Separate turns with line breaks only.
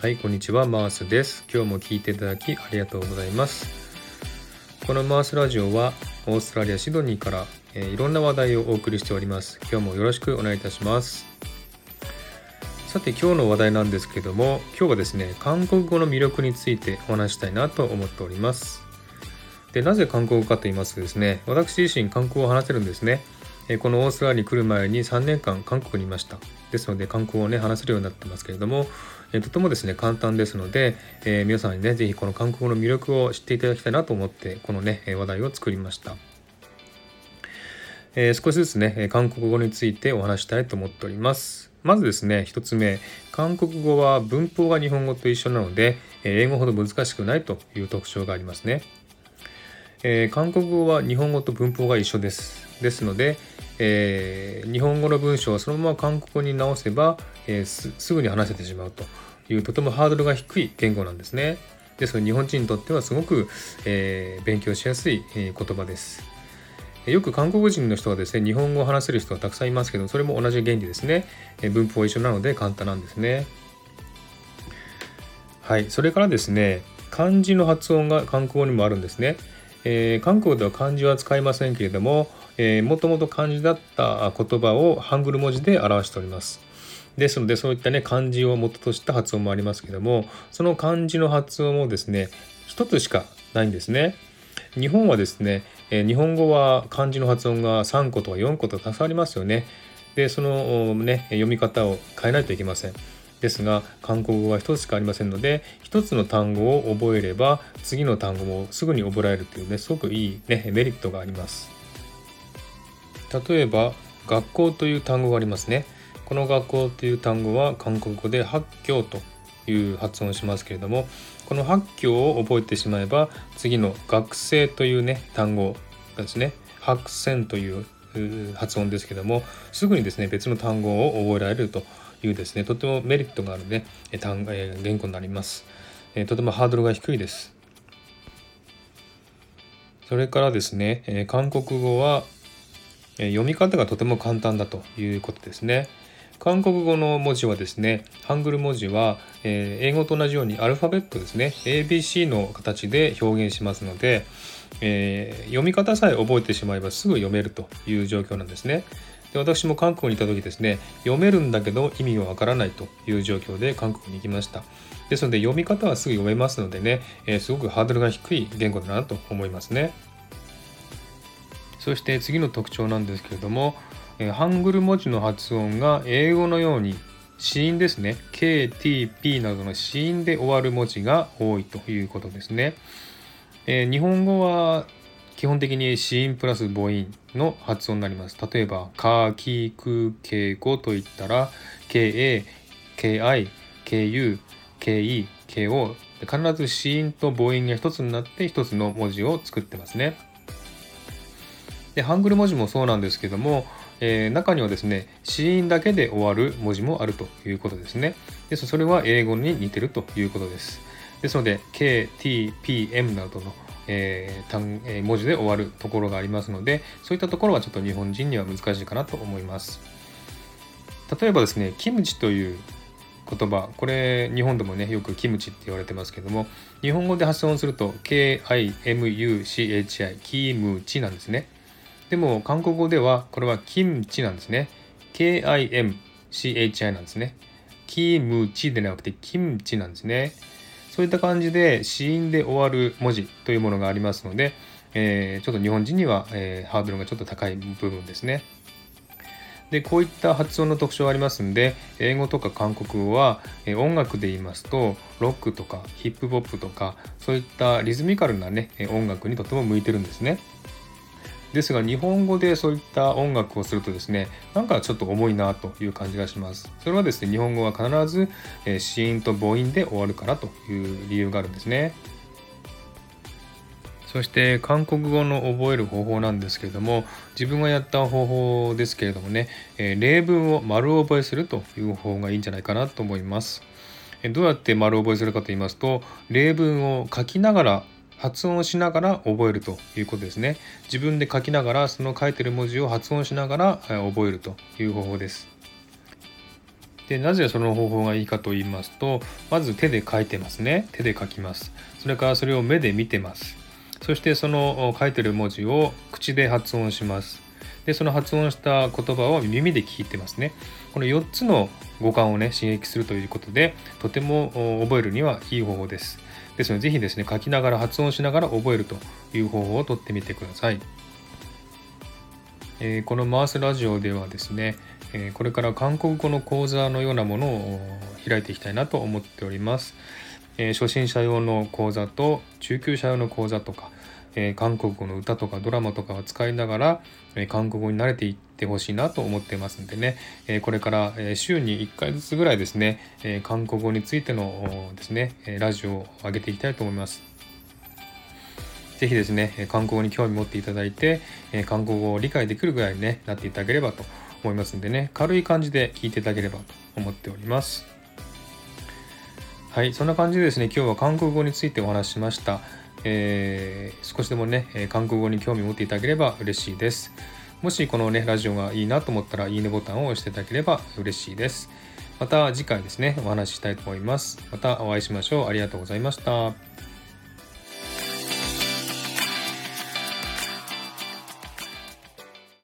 はい、こんにちは、マースです。今日も聞いていただきありがとうございます。このマースラジオはオーストラリア・シドニーから、えーいろんな話題をお送りしております。今日もよろしくお願いいたします。さて今日の話題なんですけども、今日はですね、韓国語の魅力についてお話したいなと思っております。で、なぜ韓国語かと言いますとですね、私自身韓国語を話せるんですね。えこのオーストラリアに来る前に3年間韓国にいました。ですので韓国語をね話せるようになってますけれども、えとてもですね簡単ですので、えー皆さんにねぜひこの韓国語の魅力を知っていただきたいなと思ってこのね話題を作りました。えー少しずつね韓国語についてお話したいと思っております。まずですね一つ目韓国語は文法が日本語と一緒なので英語ほど難しくないという特徴がありますね。えー韓国語は日本語と文法が一緒です。ですので、えー日本語の文章をそのまま韓国語に直せば、えーすすぐに話せてしまうというとてもハードルが低い言語なんですね。ですので日本人にとってはすごく、えー勉強しやすい、えー言葉です。よく韓国人の人はですね日本語を話せる人はたくさんいますけどそれも同じ原理ですね。えー文法は一緒なので簡単なんですね。はい、それからですね漢字の発音が韓国語にもあるんですね。えー韓国では漢字は使いませんけれども、えー、もともと漢字だった言葉をハングル文字で表しております。ですのでそういったね漢字を元とした発音もありますけれどもその漢字の発音もですね一つしかないんですね。日本はですね、え日本語は漢字の発音が3個とか4個とかたくさんありますよね。でそのね読み方を変えないといけません。ですが韓国語は一つしかありませんので一つの単語を覚えれば次の単語もすぐに覚えられるというねすごくいい、ね、メリットがあります。例えば学校という単語がありますね。この学校という単語は韓国語で発教という発音をしますけれどもこの発教を覚えてしまえば次の学生というね単語がですね白線というう発音ですけどもすぐにですね別の単語を覚えられると。いうですねとてもメリットがあるね単え言語になります、えとてもハードルが低いです。それからですね、え韓国語は、え読み方がとても簡単だということですね。韓国語の文字はですねハングル文字は、え英語と同じようにアルファベットですね ABC の形で表現しますので、えー読み方さえ覚えてしまえばすぐ読めるという状況なんですね。私も韓国にいた時ですね読めるんだけど意味がわからないという状況で韓国に行きました。ですので読み方はすぐ読めますのでね、えーすごくハードルが低い言語だなと思いますね。そして次の特徴なんですけれども、えーハングル文字の発音が英語のように子音ですね。KTP などの子音で終わる文字が多いということですね、えー日本語は基本的に子音プラス母音。の発音になります。例えば、か、き、く、け、ごといったら、KA、KI、KU、KE、KO、必ず子音と母音が一つになって一つの文字を作ってますね。で、ハングル文字もそうなんですけども、えー中にはですね、子音だけで終わる文字もあるということですね。でそれは英語に似てるということです。ですので、K、T、P、M などのえー単えー文字で終わるところがありますのでそういったところはちょっと日本人には難しいかなと思います。例えばですねキムチという言葉これ日本でもねよくキムチって言われてますけども日本語で発音すると KIMUCHI キムチなんですね。でも韓国語ではこれはキムチなんですね。KIMCHI なんですね。キムチでなくてキムチなんですね。そういった感じで子音で終わる文字というものがありますので、えーちょっと日本人には、えーハードルがちょっと高い部分ですね。でこういった発音の特徴がありますんで英語とか韓国語は、えー音楽で言いますとロックとかヒップホップとかそういったリズミカルなねえ音楽にとても向いてるんですね。ですが日本語でそういった音楽をするとですねなんかちょっと重いなという感じがします。それはですね日本語は必ずえー子音と母音で終わるからという理由があるんですね。そして韓国語の覚える方法なんですけれども自分がやった方法ですけれどもね、え例文を丸覚えするという方法がいいんじゃないかなと思います。えどうやって丸覚えするかと言いますと例文を書きながら発音しながら覚えるということですね。自分で書きながらその書いてる文字を発音しながら覚えるという方法です。でなぜその方法がいいかと言いますとまず手で書いてますね。手で書きます。それからそれを目で見てます。そしてその書いてる文字を口で発音します。でその発音した言葉を耳で聞いてますね。この4つの五感をね刺激するということでとても覚えるにはいい方法です。ですのでぜひですね書きながら発音しながら覚えるという方法をとってみてください、えー、このマースラジオではですね、えー、これから韓国語の講座のようなものを開いていきたいなと思っております、えー、初心者用の講座と中級者用の講座とかえー、韓国語の歌とかドラマとかを使いながら、えー、韓国語に慣れていってほしいなと思ってますんでね、えー、これから、え週に1回ずつぐらいですね、え韓国語についてのですね、ラジオを上げていきたいと思います。ぜひですね、韓国語に興味持っていただいて、韓国語を理解できるぐらいに、ね、なっていただければと思いますんでね、軽い感じで聞いていただければと思っております。はい、そんな感じでですね、今日は韓国語についてお話ししました。えー、少しでもね、え韓国語に興味を持っていただければ嬉しいです。もしこのね、ラジオがいいなと思ったら、いいねボタンを押していただければ嬉しいです。また次回ですね、お話ししたいと思います。またお会いしましょう。ありがとうございました。